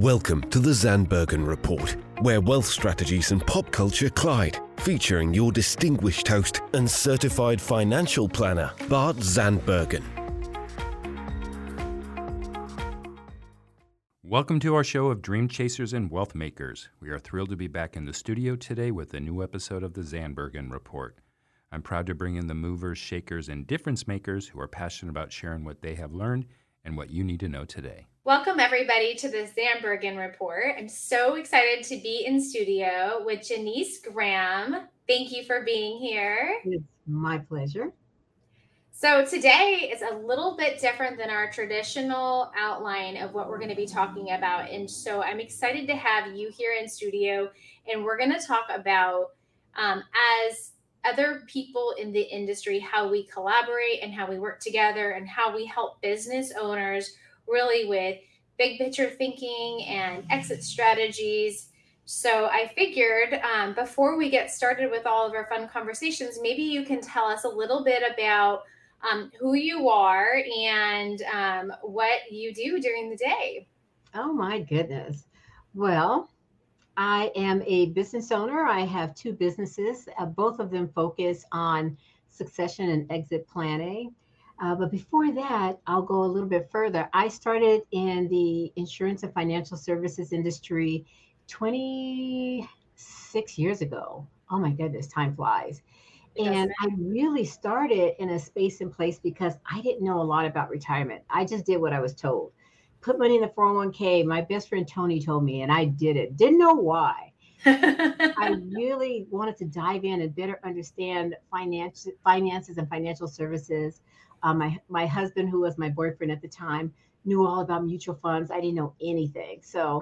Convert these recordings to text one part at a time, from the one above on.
Welcome to the Zandbergen Report, where wealth strategies and pop culture collide, featuring your distinguished host and certified financial planner, Bart Zandbergen. Welcome to our show of Dream Chasers and Wealth Makers. We are thrilled to be back in the studio today with a new episode of the Zandbergen Report. I'm proud to bring in the movers, shakers, and difference makers who are passionate about sharing what they have learned and what you need to know today. Welcome, everybody, to the Zandbergen Report. I'm so excited to be in studio with Janise Graham. Thank you for being here. It's my pleasure. So, today is a little bit different than our traditional outline of what we're going to be talking about. And so, I'm excited to have you here in studio, and we're going to talk about um, as other people in the industry how we collaborate and how we work together and how we help business owners really with big picture thinking and exit strategies. So I figured um, before we get started with all of our fun conversations, maybe you can tell us a little bit about um, who you are and um, what you do during the day. Oh my goodness. Well, I am a business owner. I have two businesses. Uh, both of them focus on succession and exit planning. Uh, but before that, I'll go a little bit further. I started in the insurance and financial services industry 26 years ago. Oh my goodness, time flies. And I really started in a space and place because I didn't know a lot about retirement. I just did what I was told. Put money in the 401k. My best friend Tony told me, and I did it. Didn't know why. I really wanted to dive in and better understand finance, finances and financial services. Um, my my husband, who was my boyfriend at the time, knew all about mutual funds. I didn't know anything, so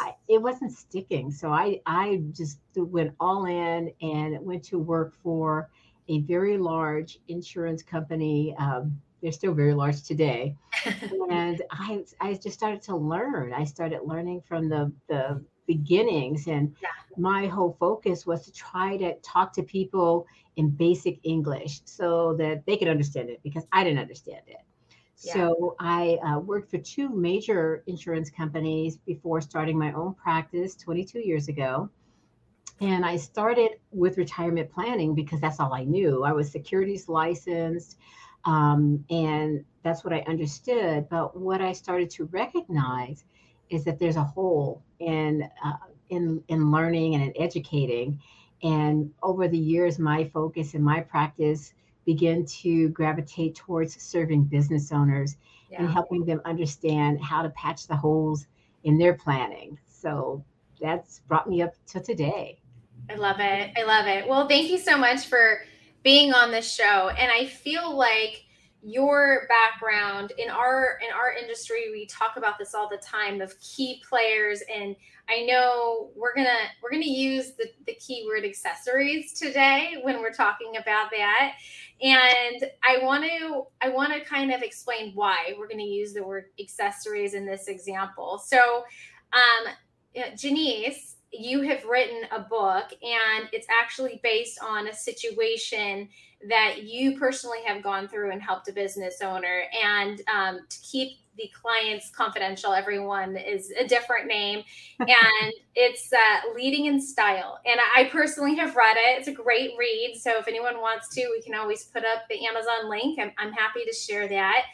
right. I, it wasn't sticking. So I I just went all in and went to work for a very large insurance company. Um, they're still very large today, and I I just started to learn. I started learning from the the beginnings. And yeah. my whole focus was to try to talk to people in basic english so that they could understand it because i didn't understand it. Yeah. so i uh, worked for two major insurance companies before starting my own practice 22 years ago. And i started with retirement planning because that's all i knew. I was securities licensed um, and that's what i understood. But what i started to recognize is that there's a hole in uh, in in learning and in educating. And over the years, my focus and my practice begin to gravitate towards serving business owners yeah. and helping them understand how to patch the holes in their planning. So that's brought me up to today. I love it. I love it. Well, thank you so much for being on this show. And I feel like your background. In our in our industry we talk about this all the time of key players and i know we're gonna we're gonna use the, the keyword accessories today when we're talking about that. And i want to i want to kind of explain why we're to use the word accessories in this example. So um Janise you have written a book and it's actually based on a situation that you personally have gone through and helped a business owner. And um, to keep the clients confidential everyone is a different name. And it's uh, leaving in style. And i personally have read it. It's a great read. So if anyone wants to we can always put up the amazon link. I'm, I'm happy to share that.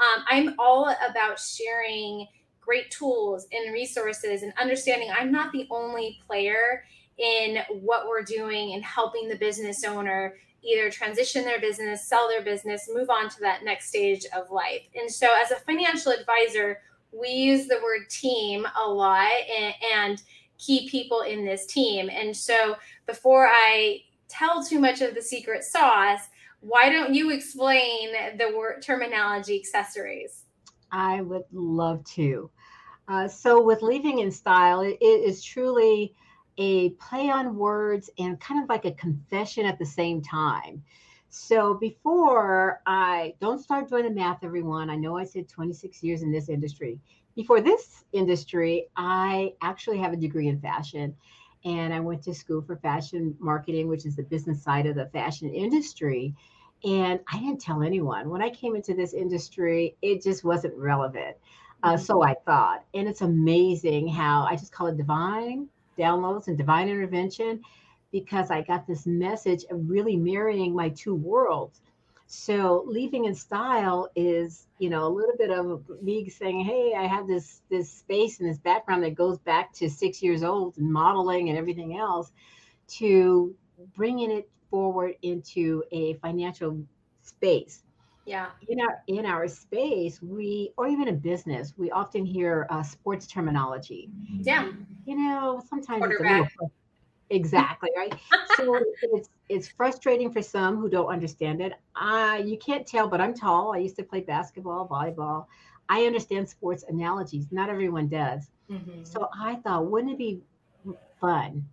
Um, i'm all about sharing great tools and resources and understanding i'm not the only player in what we're doing and helping the business owner either transition their business, sell their business, move on to that next stage of life. And so, as a financial advisor, we use the word team a lot and, and key people in this team. And so, before I tell too much of the secret sauce, why don't you explain the word terminology accessories? I would love to. Uh, so, with leaving in style, it, it is truly a play on words and kind of like a confession at the same time. So before I don't start doing the math, everyone, I know I said 26 years in this industry. Before this industry, I actually have a degree in fashion and I went to school for fashion marketing, which is the business side of the fashion industry. And I didn't tell anyone. When I came into this industry, it just wasn't relevant. Uh, so I thought, and it's amazing how I just call it divine downloads and divine intervention because I got this message of really marrying my two worlds. So leaving in style is, you know, a little bit of me saying, "Hey, I have this this space and this background that goes back to six years old and modeling and everything else," to bringing it forward into a financial space. Yeah. In our in our space, we or even in business, we often hear uh, sports terminology. Yeah. You know, sometimes it's a little exactly right. so it's it's frustrating for some who don't understand it. Uh, you can't tell, but I'm tall. I used to play basketball, volleyball. I understand sports analogies. Not everyone does. Mm-hmm. So I thought, wouldn't it be fun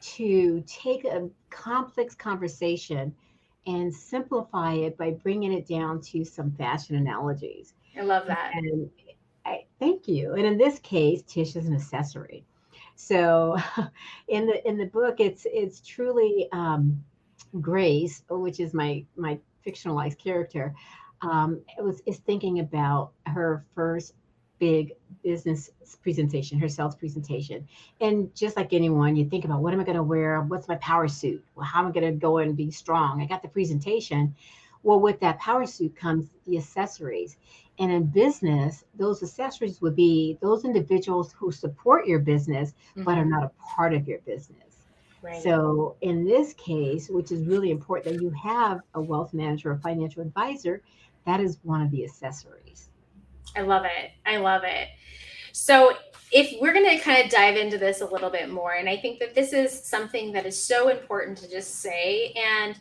to take a complex conversation and simplify it by bringing it down to some fashion analogies? I love that. And I, thank you. And in this case, Tish is an accessory. So in the in the book, it's it's truly um, Grace, which is my my fictionalized character, um, it was is thinking about her first big business presentation, her sales presentation. And just like anyone, you think about what am I going to wear? What's my power suit? Well, how am I going to go and be strong? I got the presentation. Well, with that power suit comes the accessories. And in business, those accessories would be those individuals who support your business, mm-hmm. but are mm-hmm. not a part of your business. Right. So in this case, which is really important that you have a wealth manager or financial advisor, that is one of the accessories. I love it. I love it. So if we're going to kind of dive into this a little bit more, and I think that this is something that is so important to just say, and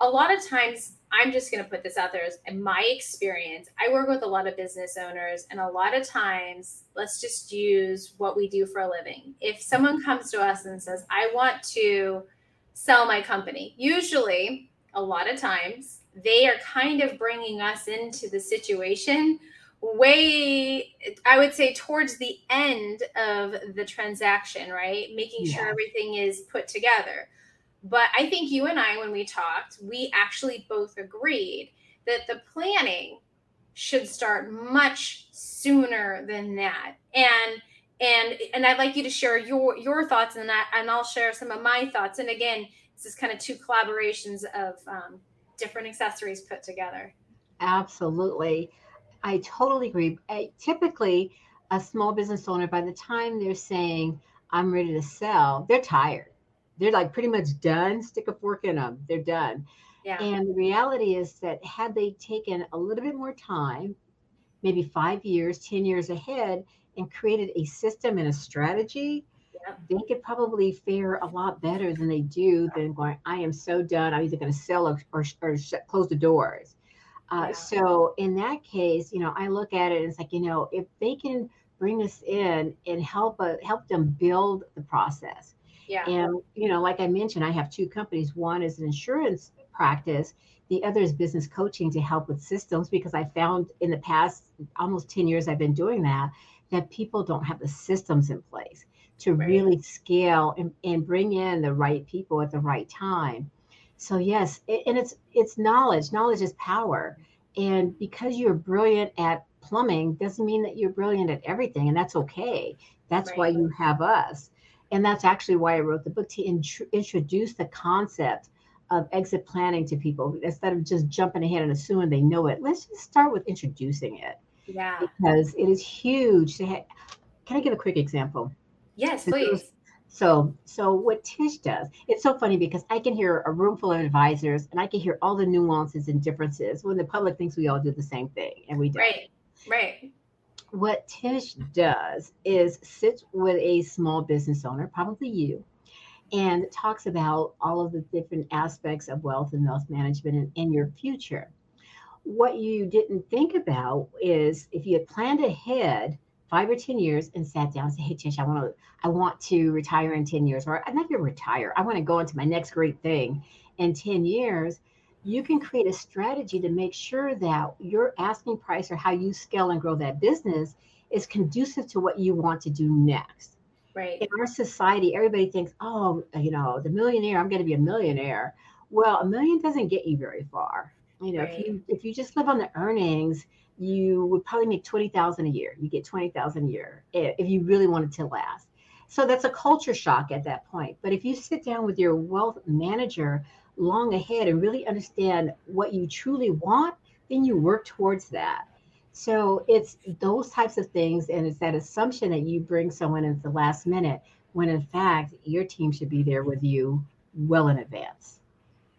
a lot of times I'm just going to put this out there as in my experience. I work with a lot of business owners, and a lot of times, let's just use what we do for a living. If someone comes to us and says, I want to sell my company, usually, a lot of times, they are kind of bringing us into the situation way i would say towards the end of the transaction right making yeah. sure everything is put together but I think you and I, when we talked, we actually both agreed that the planning should start much sooner than that. And and and I'd like you to share your your thoughts and that, and I'll share some of my thoughts. And again, this is kind of two collaborations of um, different accessories put together. Absolutely, I totally agree. I, typically, a small business owner, by the time they're saying I'm ready to sell, they're tired they're like pretty much done. Stick a fork in them. They're done. Yeah. And the reality is that had they taken a little bit more time, maybe five years, 10 years ahead, and created a system and a strategy, yeah. they could probably fare a lot better than they do than going, I am so done. I'm either going to sell or, or, or shut, close the doors. Uh, yeah. So in that case, you know, I look at it and it's like, you know, if they can bring us in and help uh, help them build the process, yeah. And, you know, like I mentioned, I have two companies. One is an insurance practice, the other is business coaching to help with systems because I found in the past almost 10 years I've been doing that, that people don't have the systems in place to right. really scale and, and bring in the right people at the right time. So yes, it, and it's it's knowledge. Knowledge is power. And because you're brilliant at plumbing doesn't mean that you're brilliant at everything and that's okay. That's right. why you have us and that's actually why I wrote the book to int- introduce the concept of exit planning to people instead of just jumping ahead and assuming they know it. Let's just start with introducing it. Yeah. Because it is huge. To ha- Can I give a quick example? Yes, please. So, so what Tish does, it's so funny because I can hear a room full of advisors and I can hear all the nuances and differences when the public thinks we all do the same thing and we don't. Right, right what Tish does is sit with a small business owner, probably you, and talks about all of the different aspects of wealth and wealth management in, in your future. What you didn't think about is if you had planned ahead five or 10 years and sat down and said, Hey, Tish, I want to, I want to retire in 10 years, or I'm not going to retire. I want to go into my next great thing in 10 years you can create a strategy to make sure that your asking price or how you scale and grow that business is conducive to what you want to do next. Right. In our society, everybody thinks, oh, you know, the millionaire, I'm going to be a millionaire. Well, a million doesn't get you very far. You know, right. if you if you just live on the earnings, you would probably make 20,000 a year. You get 20,000 a year if you really wanted to last. So that's a culture shock at that point. But if you sit down with your wealth manager long ahead and really understand what you truly want, then you work towards that. So it's those types of things. And it's that assumption that you bring someone at the last minute when in fact your team should be there with you well in advance.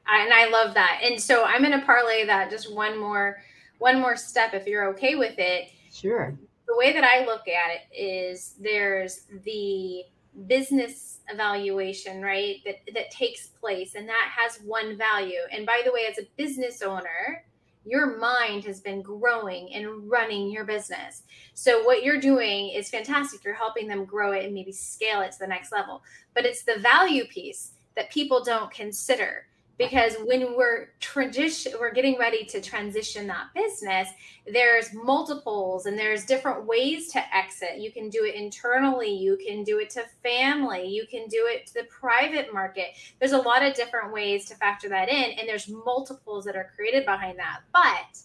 And I love that. And so I'm going to parlay that just one more one more step if you're okay with it. Sure. The way that I look at it is there's the business evaluation, right? That that takes place and that has one value. And by the way, as a business owner, your mind has been growing and running your business. So what you're doing is fantastic. You're helping them grow it and maybe scale it to the next level. But it's the value piece that people don't consider because when we're transition we're getting ready to transition that business there's multiples and there's different ways to exit you can do it internally you can do it to family you can do it to the private market there's a lot of different ways to factor that in and there's multiples that are created behind that but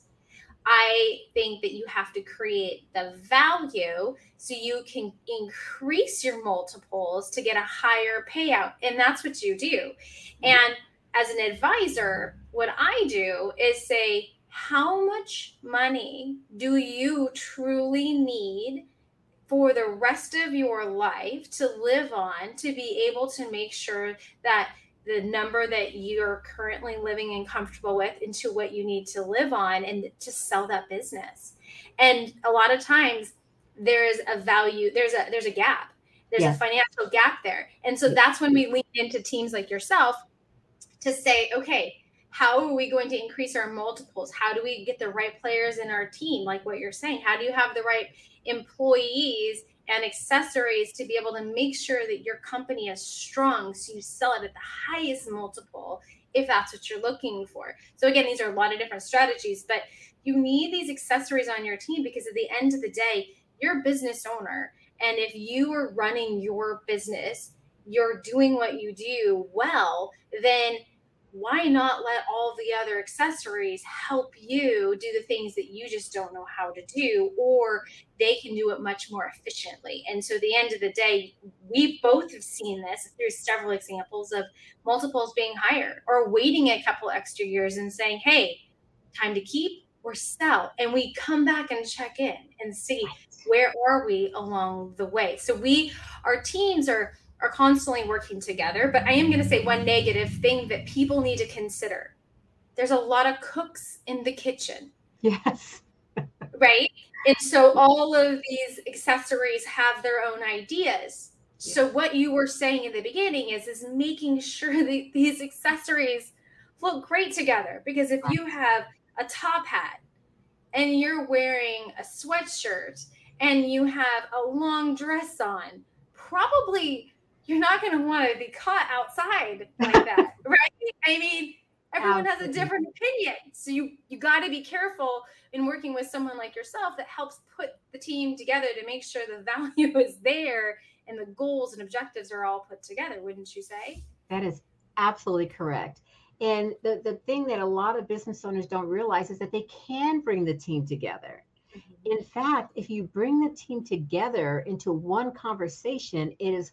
I think that you have to create the value so you can increase your multiples to get a higher payout. And that's what you do. Mm-hmm. And as an advisor, what I do is say, how much money do you truly need for the rest of your life to live on to be able to make sure that the number that you're currently living and comfortable with into what you need to live on and to sell that business? And a lot of times there is a value there's a there's a gap. There's yes. a financial gap there. And so that's when we lean into teams like yourself to say, okay, how are we going to increase our multiples? How do we get the right players in our team? Like what you're saying, how do you have the right employees and accessories to be able to make sure that your company is strong so you sell it at the highest multiple if that's what you're looking for. So again, these are a lot of different strategies, but you need these accessories on your team because at the end of the day, you're a business owner. And if you are running your business you're doing what you do well, then why not let all the other accessories help you do the things that you just don't know how to do or they can do it much more efficiently? And so at the end of the day we both have seen this through several examples of multiples being higher or waiting a couple extra years and saying hey time to keep or sell and we come back and check in and see where are we along the way. So we our teams are are constantly working together. But I am going to say one negative thing that people need to consider there's a lot of cooks in the kitchen. Yes. right. And so all of these accessories have their own ideas. Yeah. So what you were saying in the beginning is is making sure that these accessories look great together because if you have a top hat and you're wearing a sweatshirt and you have a long dress on, probably you're not going to want to be caught outside like that, right? I mean, everyone Absolutely. has a different opinion, so you you got to be careful in working with someone like yourself that helps put the team together to make sure the value is there and the goals and objectives are all put together. Wouldn't you say? That is absolutely correct. And the, the thing that a lot of business owners don't realize is that they can bring the team together. Mm-hmm. In fact, if you bring the team together into one conversation, it is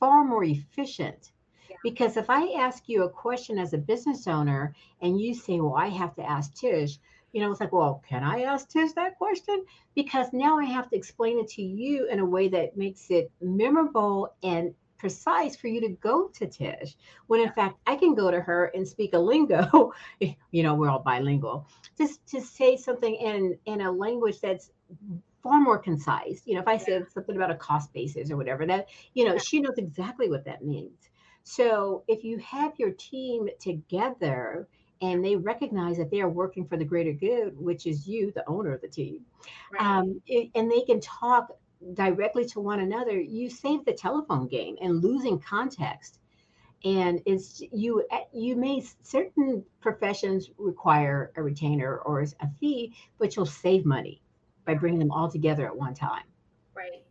far more efficient. Yeah. Because if I ask you a question as a business owner and you say, Well, I have to ask Tish, you know, it's like, Well, can I ask Tish that question? Because now I have to explain it to you in a way that makes it memorable and precise for you to go to Tish. When in fact, I can go to her and speak a lingo, you know, we're all bilingual, just to say something in, in a language that's far more concise. You know, if I said something about a cost basis or whatever, that, you know, she knows exactly what that means. So if you have your team together and they recognize that they are working for the greater good, which is you, the owner of the team, right. um, it, and they can talk directly to one another, you save the telephone game and losing context. And it's you. You may certain professions require a retainer or a fee, but you'll save money by bringing them all together at one time. Right.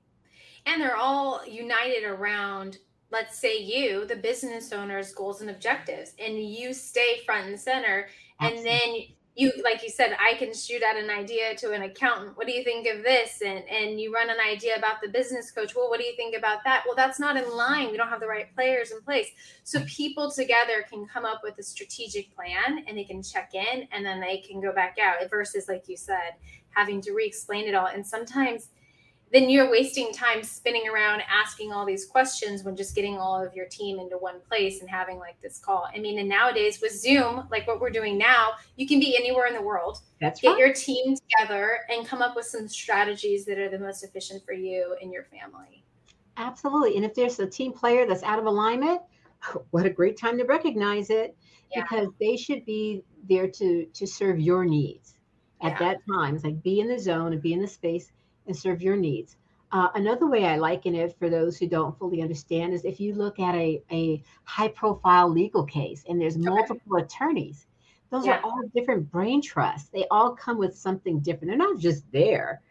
And they're all united around, let's say, you, the business owner's goals and objectives, and you stay front and center. Absolutely. And then you like you said i can shoot out an idea to an accountant what do you think of this and and you run an idea about the business coach well what do you think about that well that's not in line we don't have the right players in place so people together can come up with a strategic plan and they can check in and then they can go back out versus like you said having to re-explain it all and sometimes then you're wasting time spinning around asking all these questions when just getting all of your team into one place and having like this call. I mean, and nowadays with Zoom, like what we're doing now, you can be anywhere in the world. That's get right. your team together and come up with some strategies that are the most efficient for you and your family. Absolutely. And if there's a team player that's out of alignment, what a great time to recognize it Yeah. because they should be there to to serve your needs at Yeah. that time. It's like be in the zone and be in the space and serve your needs. Uh, another way I liken it for those who don't fully understand is if you look at a, a high profile legal case and there's multiple attorneys, those Yeah. are all different brain trusts. They all come with something different. They're not just there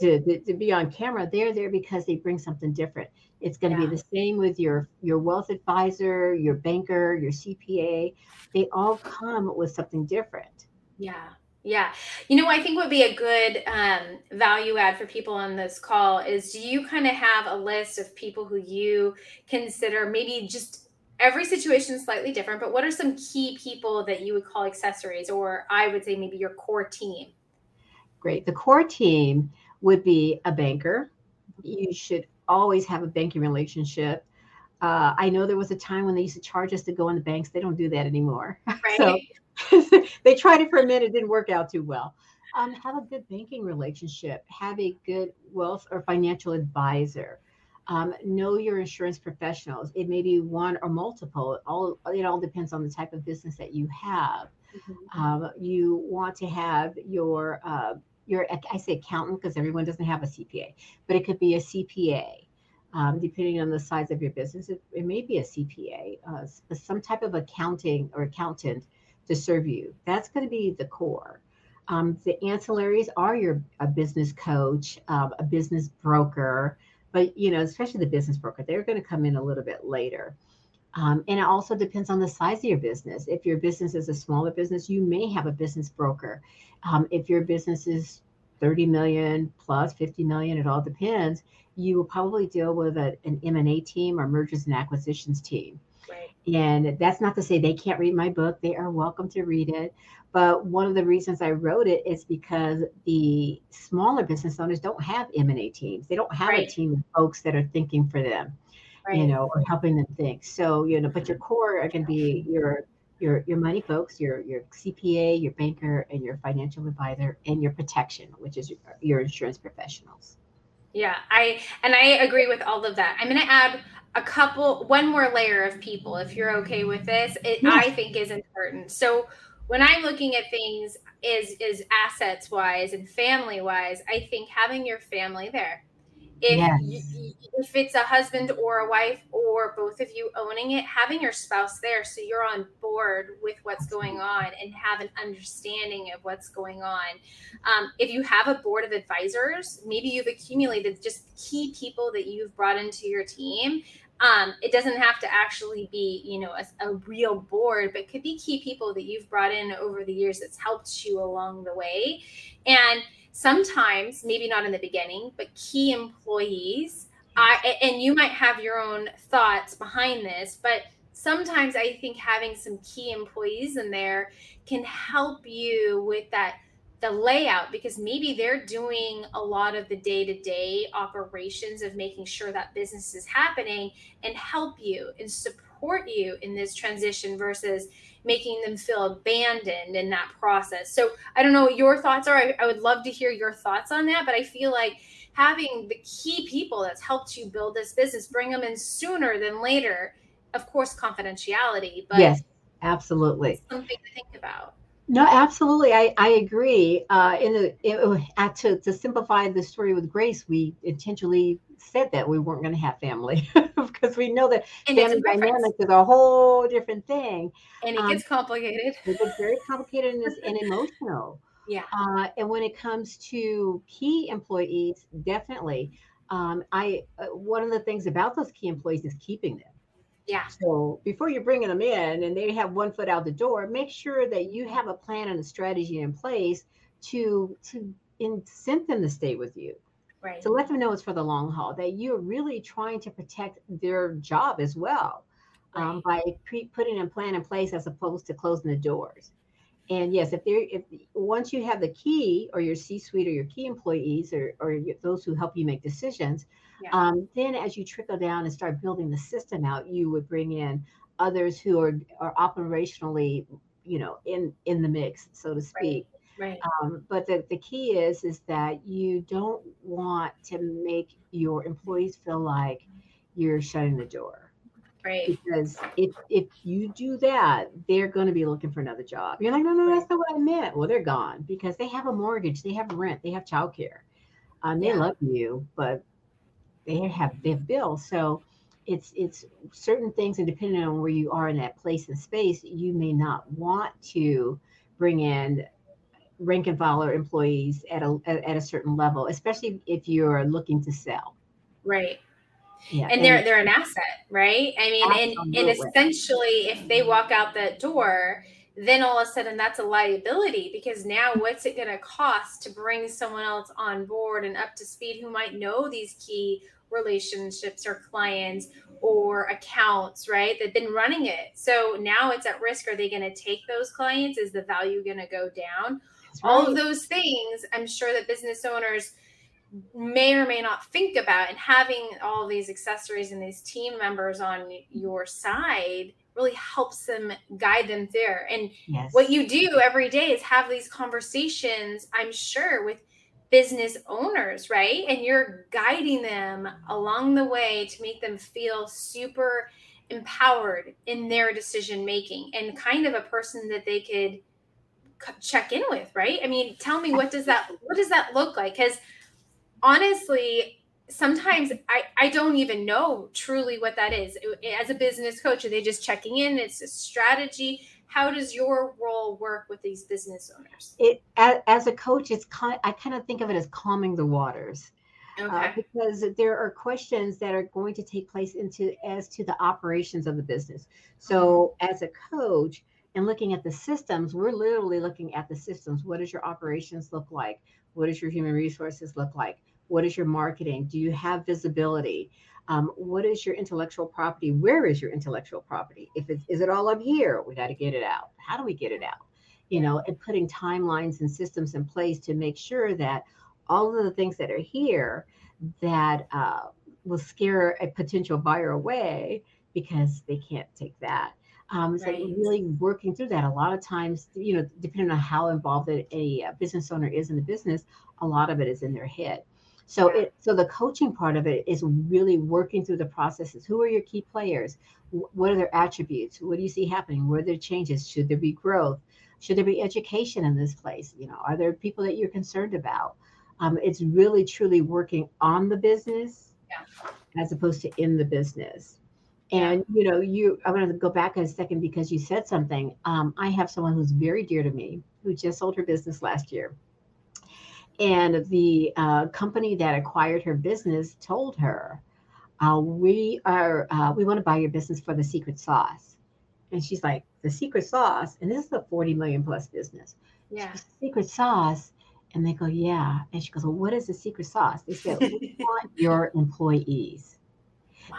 to, to, to be on camera. They're there because they bring something different. It's going to Yeah. be the same with your your wealth advisor, your banker, your CPA. They all come with something different. Yeah. Yeah. You know, I think would be a good um, value add for people on this call is do you kind of have a list of people who you consider maybe just every situation is slightly different, but what are some key people that you would call accessories, or I would say maybe your core team? Great. The core team would be a banker. You should always have a banking relationship. Uh, I know there was a time when they used to charge us to go in the banks. They don't do that anymore. Right. So they tried it for a minute, it didn't work out too well. Um, have a good banking relationship. Have a good wealth or financial advisor. Um, know your insurance professionals. It may be one or multiple. It all it all depends on the type of business that you have. Mhm. Um, you want to have your uh, your I say accountant because everyone doesn't have a CPA, but it could be a CPA. Um, depending on the size of your business, it, it may be a CPA, uh, some type of accounting or accountant to serve you. That's going to be the core. Um, the ancillaries are your a business coach, um, a business broker, but you know, especially the business broker, they're going to come in a little bit later. Um, and it also depends on the size of your business. If your business is a smaller business, you may have a business broker. Um, if your business is 30 million plus 50 million, it all depends. You will probably deal with a, an M&A team or mergers and acquisitions team. Right. And that's not to say they can't read my book. They are welcome to read it. But one of the reasons I wrote it is because the smaller business owners don't have M&A teams. They don't have a team of folks that are thinking for them Right. you know, or helping them think. So, you know, but your core are going to be your your your money folks, your your CPA, your banker, and your financial advisor, and your protection, which is your, your insurance professionals. Yeah, I and I agree with all of that. I'm going to add a couple, one more layer of people, if you're okay with this. It Yes. I think is important. So when I'm looking at things, is is assets wise and family wise, I think having your family there. If Yes. you, if it's a husband or a wife or both of you owning it, having your spouse there so you're on board with what's going on and have an understanding of what's going on. Um, if you have a board of advisors, maybe you've accumulated just key people that you've brought into your team. Um, it doesn't have to actually be, you know, a, a real board, but could be key people that you've brought in over the years that's helped you along the way. And sometimes, maybe not in the beginning, but key employees. And you might have your own thoughts behind this, but sometimes I think having some key employees in there can help you with that the layout because maybe they're doing a lot of the day-to-day operations of making sure that business is happening and help you and support you in this transition versus making them feel abandoned in that process. So I don't know what your thoughts are. I, I would love to hear your thoughts on that, but I feel like having the key people that's helped you build this business, bring them in sooner than later. Of course, confidentiality, but yes, absolutely. something to think about. No, absolutely. I, I agree. Uh, in the it, uh, to to simplify the story with Grace, we intentionally said that we weren't going to have family because we know that And family dynamics is a whole different thing. and it um, gets complicated. It gets very complicated and, and emotional. Yeah. Uh, and when it comes to key employees, definitely. Um, I uh, one of the things about those key employees is keeping them. Yeah. So before you're bringing them in and they have one foot out the door, make sure that you have a plan and a strategy in place to to incent them to stay with you. Right. To let them know it's for the long haul, that you're really trying to protect their job as well um, by pre- putting a plan in place as opposed to closing the doors. And yes, if they're if once you have the key or your C-suite or your key employees or or those who help you make decisions, Yeah. um, then as you trickle down and start building the system out, you would bring in others who are are operationally, you know, in in the mix, so to speak. Right. Um, but the, the key is is that you don't want to make your employees feel like you're shutting the door Right. because if if you do that, they're going to be looking for another job. You're like, no, no, that's not what I meant. Well, they're gone because they have a mortgage, they have rent, they have childcare. Um, they Yeah. love you, but they have they have bills. So it's it's certain things, and depending on where you are in that place and space, you may not want to bring in rank and file or employees at a at, at a certain level, especially if you're looking to sell. Right. Yeah, and they're they're an asset, right? I mean, and and essentially, if they walk out that door, then all of a sudden that's a liability because now what's it going to cost to bring someone else on board and up to speed who might know these key relationships or clients or accounts, right? They've been running it, so now it's at risk. Are they going to take those clients? Is the value going to go down? That's all right. of those things i'm sure that business owners may or may not think about and having all these accessories and these team members on your side really helps them guide them there. And yes. what you do every day is have these conversations i'm sure with business owners right? And you're guiding them along the way to make them feel super empowered in their decision making and kind of a person that they could check in with right? I mean tell me what does that what does that look like? Because honestly sometimes I, I don't even know truly what that is. As a business coach are they just checking in? It's a strategy. How does your role work with these business owners? It as, as a coach it's kind i kind of think of it as calming the waters. Uh, because there are questions that are going to take place into as to the operations of the business. So as a coach and looking at the systems we're literally looking at the systems. What does your operations look like? What does your human resources look like what is your marketing do you have visibility um, what is your intellectual property where is your intellectual property if it's is it all up here we got to get it out how do we get it out you know and putting timelines and systems in place to make sure that all of the things that are here that uh, will scare a potential buyer away because they can't take that. Um, so Right. really working through that. A lot of times, you know, depending on how involved a, a business owner is in the business, a lot of it is in their head. So Yeah. it so the coaching part of it is really working through the processes. Who are your key players? What are their attributes? What do you see happening? What are their changes? Should there be growth? Should there be education in this place? You know, are there people that you're concerned about? Um, it's really truly working on the business as opposed to in the business. And you know, you I want to go back a second because you said something. Um, I have someone who's very dear to me who just sold her business last year. And the uh, company that acquired her business told her, uh, "We are uh, we want to buy your business for the secret sauce." And she's like, "The secret sauce?" And this is a forty million plus business. Yeah goes, secret sauce. And they go, yeah. And she goes, well, what is the secret sauce? They said, we want your employees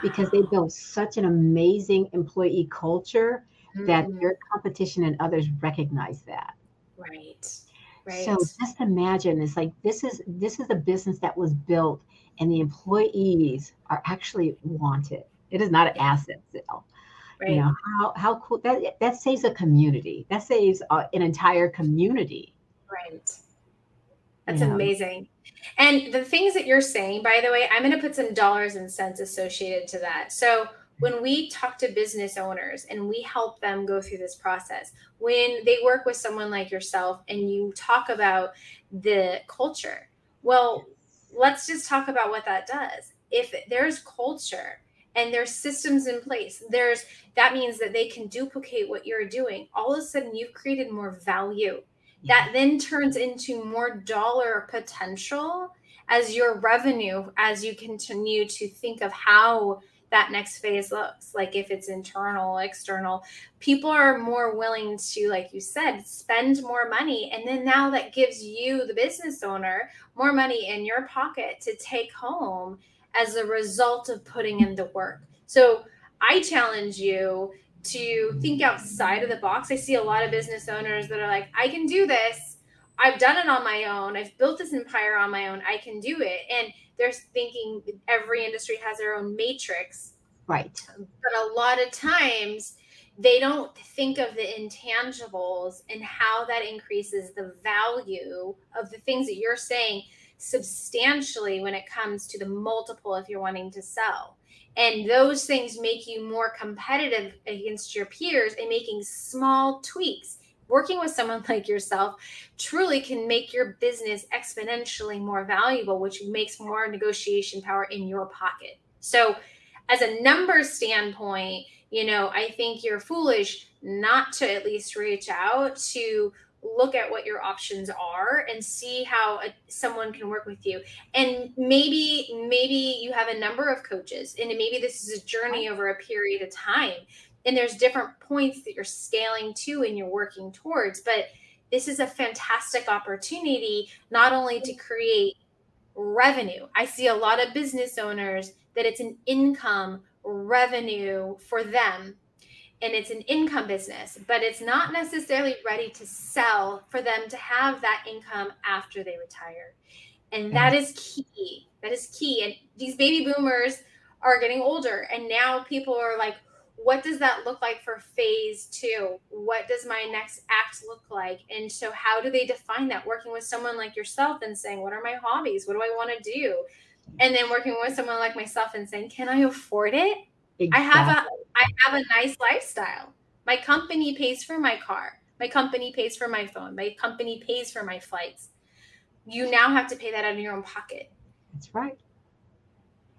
because they built such an amazing employee culture that Mhm. their competition and others recognize that. right right So just imagine it's like this is this is a business that was built and the employees are actually wanted. It is not an asset sale. right You know how how cool that that saves a community. That saves uh, an entire community. Right. That's amazing. And the things that you're saying, by the way, I'm going to put some dollars and cents associated to that. So when we talk to business owners and we help them go through this process, when they work with someone like yourself and you talk about the culture, well, let's just talk about what that does. If there's culture and there's systems in place, there's that means that they can duplicate what you're doing. All of a sudden, you've created more value mm-hmm. that then turns into more dollar potential as your revenue as you continue to think of how that next phase looks like if it's internal external people are more willing to like you said spend more money. And then now that gives you the business owner more money in your pocket to take home as a result of putting in the work. So i challenge you to think outside of the box. I see a lot of business owners that are like i can do this. I've done it on my own. I've built this empire on my own. I can do it. And they're thinking every industry has their own matrix. Right. But a lot of times they don't think of the intangibles and how that increases the value of the things that you're saying substantially when it comes to the multiple if you're wanting to sell. And those things make you more competitive against your peers and making small tweaks working with someone like yourself truly can make your business exponentially more valuable, which makes more negotiation power in your pocket. So, as a number standpoint, you know, I think you're foolish not to at least reach out to look at what your options are and see how a, someone can work with you. And maybe maybe you have a number of coaches and maybe this is a journey over a period of time and there's different points that you're scaling to and you're working towards but this is a fantastic opportunity not only to create revenue. I see a lot of business owners that it's an income revenue for them and it's an income business but it's not necessarily ready to sell for them to have that income after they retire. And mm-hmm. that is key. That is key. And these baby boomers are getting older and now people are like what does that look like for phase two? What does my next act look like? And so, how do they define that? Working with someone like yourself and saying, What are my hobbies? What do I want to do? And then working with someone like myself and saying, Can I afford it? Exactly. I have a I have a nice lifestyle. My company pays for my car. My company pays for my phone. My company pays for my flights. You now have to pay that out of your own pocket. That's right.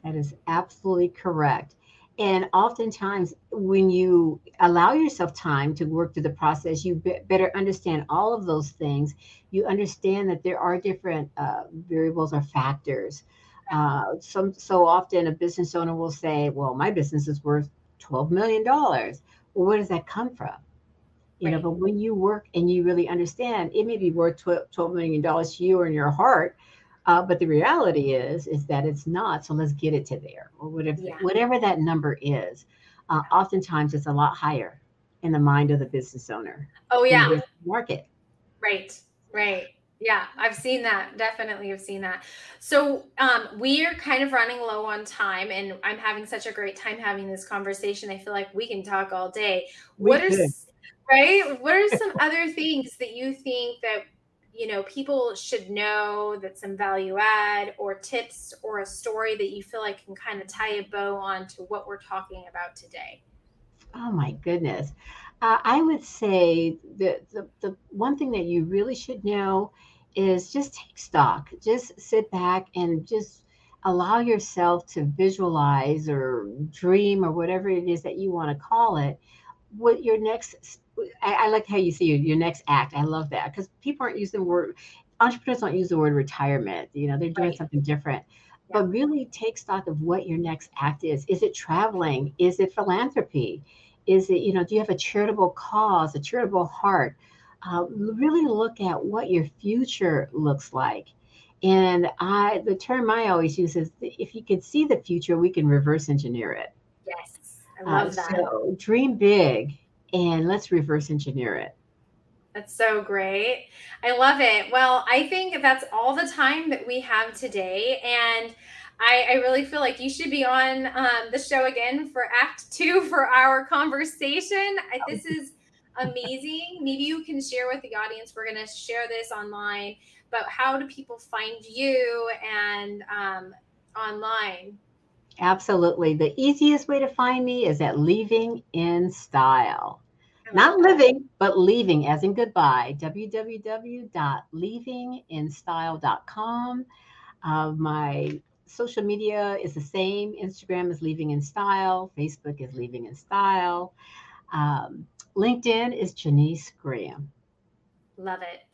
That is absolutely correct. And oftentimes, when you allow yourself time to work through the process, you be- better understand all of those things. You understand that there are different uh, variables or factors. Uh, some so often, a business owner will say, "Well, my business is worth twelve million dollars." Well, where does that come from? You right. know, but when you work and you really understand, it may be worth twelve million dollars to you or in your heart, uh, but the reality is, is that it's not. So let's get it to there, or whatever, yeah. whatever that number is. Uh, oftentimes, it's a lot higher in the mind of the business owner. Oh yeah, market. Right, right. Yeah, I've seen that. Definitely, have seen that. So um, we are kind of running low on time, and I'm having such a great time having this conversation. I feel like we can talk all day. We what are right? What are some other things that you think that you know people should know that some value add or tips or a story that you feel like can kind of tie a bow on to what we're talking about today. Oh my goodness. Uh, i would say that the, the one thing that you really should know is just take stock. Just sit back and just allow yourself to visualize or dream or whatever it is that you want to call it. What your next I, I like how you see your, your next act. I love that because people aren't using the word entrepreneurs don't use the word retirement. You know, they're doing right. something different. Yeah. But really take stock of what your next act is. Is it traveling? Is it philanthropy? Is it, you know, do you have a charitable cause, a charitable heart? Uh, really look at what your future looks like. And I, the term I always use is if you can see the future, we can reverse engineer it. Yes, I love uh, that. So dream big and let's reverse engineer it. That's so great. I love it. Well, I think that's all the time that we have today. And I, I really feel like you should be on um, the show again for Act Two for our conversation. I, this is amazing. Maybe you can share with the audience. We're going to share this online, but how do people find you and um, online? Absolutely. The easiest way to find me is at Leaving in Style. Not living, but leaving as in goodbye. www.leavinginstyle.com. Uh, my social media is the same. Instagram is Leaving in Style. Facebook is Leaving in Style. Um, LinkedIn is Janise Graham. Love it.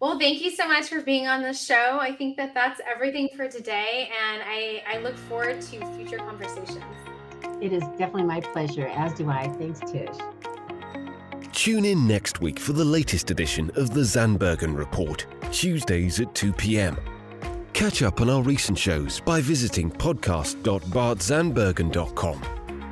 Well, thank you so much for being on the show. I think that that's everything for today, and I, I look forward to future conversations. It is definitely my pleasure, as do I. Thanks, Tish. Tune in next week for the latest edition of the Zandbergen Report, Tuesdays at 2 p.m. Catch up on our recent shows by visiting podcast.bartzandbergen.com.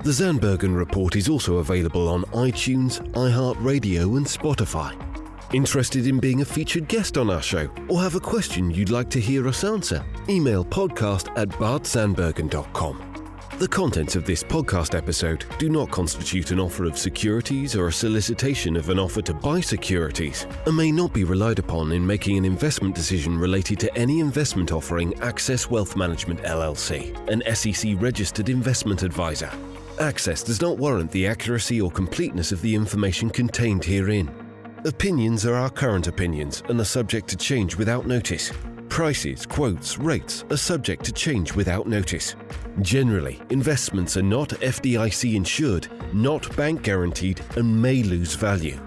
The Zandbergen Report is also available on iTunes, iHeartRadio, and Spotify. Interested in being a featured guest on our show or have a question you'd like to hear us answer? Email podcast at bartzandbergen.com. The contents of this podcast episode do not constitute an offer of securities or a solicitation of an offer to buy securities and may not be relied upon in making an investment decision related to any investment offering Access Wealth Management LLC, an SEC registered investment advisor. Access does not warrant the accuracy or completeness of the information contained herein. Opinions are our current opinions and are subject to change without notice. Prices, quotes, rates are subject to change without notice. Generally, investments are not FDIC insured, not bank guaranteed, and may lose value.